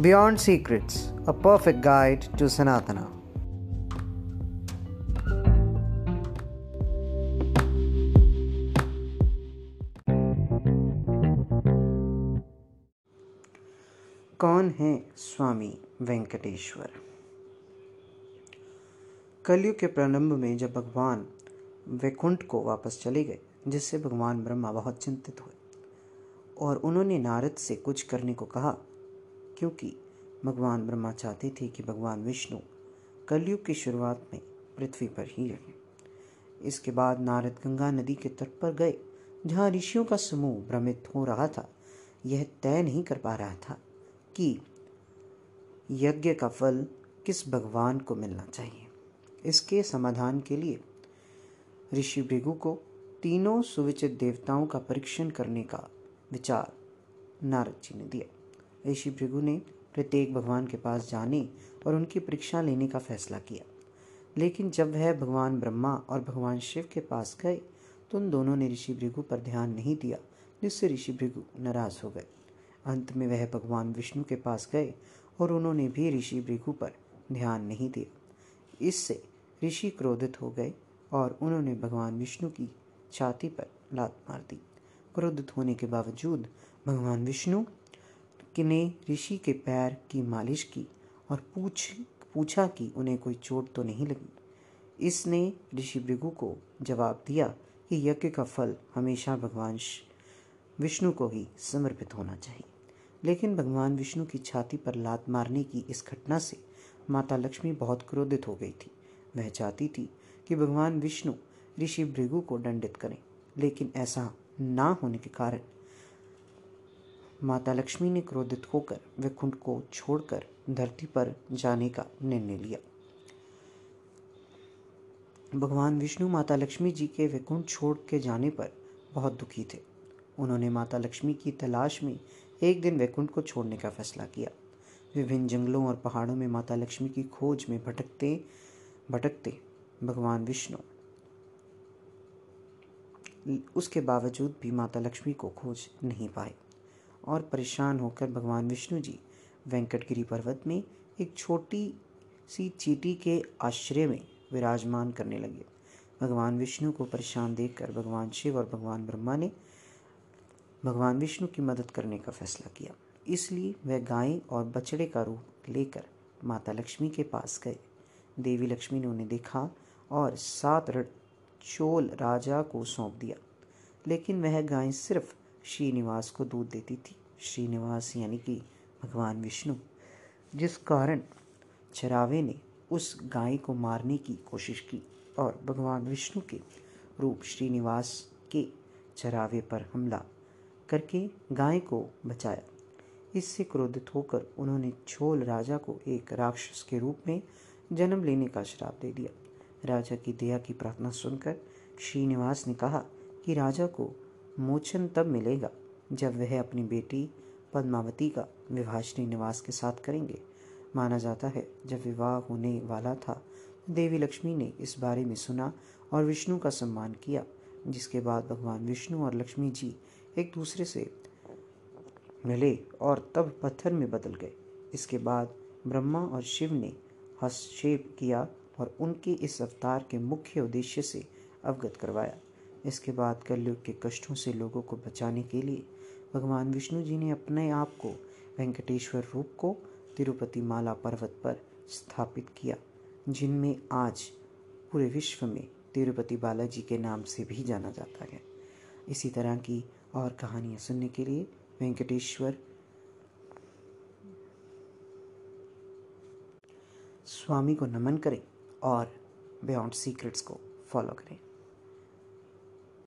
Beyond Secrets, a perfect guide to Sanatana. कौन है स्वामी वेंकटेश्वर कलयुग के प्रारंभ में जब भगवान वैकुंठ को वापस चले गए जिससे भगवान ब्रह्मा बहुत चिंतित हुए और उन्होंने नारद से कुछ करने को कहा क्योंकि भगवान ब्रह्मा चाहते थे कि भगवान विष्णु कलयुग की शुरुआत में पृथ्वी पर ही रहें। इसके बाद नारद गंगा नदी के तट पर गए, जहाँ ऋषियों का समूह भ्रमित हो रहा था। यह तय नहीं कर पा रहा था कि यज्ञ का फल किस भगवान को मिलना चाहिए। इसके समाधान के लिए ऋषि भृगु को तीनों सुविचित देवताओं का परीक्षण करने का विचार नारद जी ने दिया। ऋषि भृगु ने प्रत्येक भगवान के पास जाने और उनकी परीक्षा लेने का फैसला किया। लेकिन जब वह भगवान ब्रह्मा और भगवान शिव के पास गए तो उन दोनों ने ऋषि भृगु पर ध्यान नहीं दिया, जिससे ऋषि भृगु नाराज़ हो गए। अंत में वह भगवान विष्णु के पास गए और उन्होंने भी ऋषि भृगु पर ध्यान नहीं दिया। इससे ऋषि क्रोधित हो गए और उन्होंने भगवान विष्णु की छाती पर लात मार दी। क्रोधित होने के बावजूद भगवान विष्णु ने ऋषि के पैर की मालिश की और पूछ, पूछा कि उन्हें कोई चोट तो नहीं लगी। इसने ऋषि भृगु को जवाब दिया कि यज्ञ का फल हमेशा भगवान विष्णु को ही समर्पित होना चाहिए। लेकिन भगवान विष्णु की छाती पर लात मारने की इस घटना से माता लक्ष्मी बहुत क्रोधित हो गई थी। वह चाहती थी कि भगवान विष्णु ऋषि भृगु को दंडित करें, लेकिन ऐसा ना होने के कारण माता लक्ष्मी ने क्रोधित होकर वैकुंठ को छोड़कर धरती पर जाने का निर्णय लिया। भगवान विष्णु माता लक्ष्मी जी के वैकुंठ छोड़ के जाने पर बहुत दुखी थे। उन्होंने माता लक्ष्मी की तलाश में एक दिन वैकुंठ को छोड़ने का फैसला किया। विभिन्न जंगलों और पहाड़ों में माता लक्ष्मी की खोज में भटकते भटकते भगवान विष्णु उसके बावजूद भी माता लक्ष्मी को खोज नहीं पाए। और परेशान होकर भगवान विष्णु जी वेंकटगिरी पर्वत में एक छोटी सी चीटी के आश्रय में विराजमान करने लगे। भगवान विष्णु को परेशान देखकर भगवान शिव और भगवान ब्रह्मा ने भगवान विष्णु की मदद करने का फैसला किया। इसलिए वह गाय और बछड़े का रूप लेकर माता लक्ष्मी के पास गए। देवी लक्ष्मी ने उन्हें देखा और सात चोल राजा को सौंप दिया। लेकिन वह गाय सिर्फ़ श्रीनिवास को दूध देती थी। श्रीनिवास यानी कि भगवान विष्णु, जिस कारण चरावे ने उस गाय को मारने की कोशिश की और भगवान विष्णु के रूप श्रीनिवास के चरावे पर हमला करके गाय को बचाया। इससे क्रोधित होकर उन्होंने छोल राजा को एक राक्षस के रूप में जन्म लेने का श्राप दे दिया। राजा की दया की प्रार्थना सुनकर श्रीनिवास ने कहा कि राजा को मोचन तब मिलेगा जब वह अपनी बेटी पद्मावती का विवाह श्रीनिवास के साथ करेंगे। माना जाता है, जब विवाह होने वाला था, देवी लक्ष्मी ने इस बारे में सुना और विष्णु का सम्मान किया, जिसके बाद भगवान विष्णु और लक्ष्मी जी एक दूसरे से मिले और तब पत्थर में बदल गए। इसके बाद ब्रह्मा और शिव ने हस्तक्षेप किया और उनके इस अवतार के मुख्य उद्देश्य से अवगत करवाया। इसके बाद कलयुग के कष्टों से लोगों को बचाने के लिए भगवान विष्णु जी ने अपने आप को वेंकटेश्वर रूप को तिरुपति माला पर्वत पर स्थापित किया, जिनमें आज पूरे विश्व में तिरुपति बालाजी के नाम से भी जाना जाता है। इसी तरह की और कहानियाँ सुनने के लिए वेंकटेश्वर स्वामी को नमन करें और बियॉन्ड सीक्रेट्स को फॉलो करें।